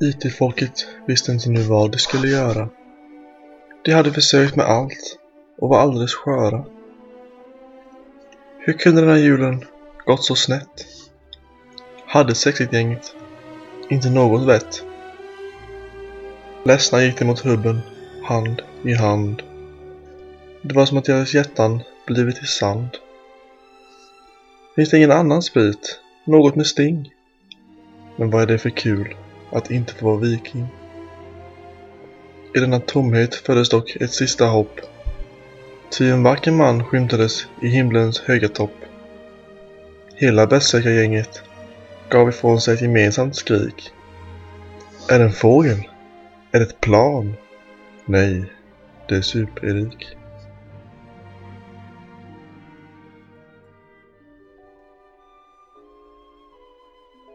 IT-folket visste inte nu vad de skulle göra. De hade försökt med allt och var alldeles sköra. Hur kunde den här julen gått så snett? Hade sexigt-gänget inte något vett? Ledsna gick de mot hubben, hand i hand. Det var som att deras hjärtan blivit till sand. Finns det ingen annan sprit? Något med sting? Men vad är det för kul att inte få vara viking? I denna tomhet föddes dock ett sista hopp. Ty en vacker man skymtades i himlens höga topp. Hela gänget gav ifrån sig ett gemensamt skrik. Är det en fågel? Är det ett plan? Nej, det är Super-Erik.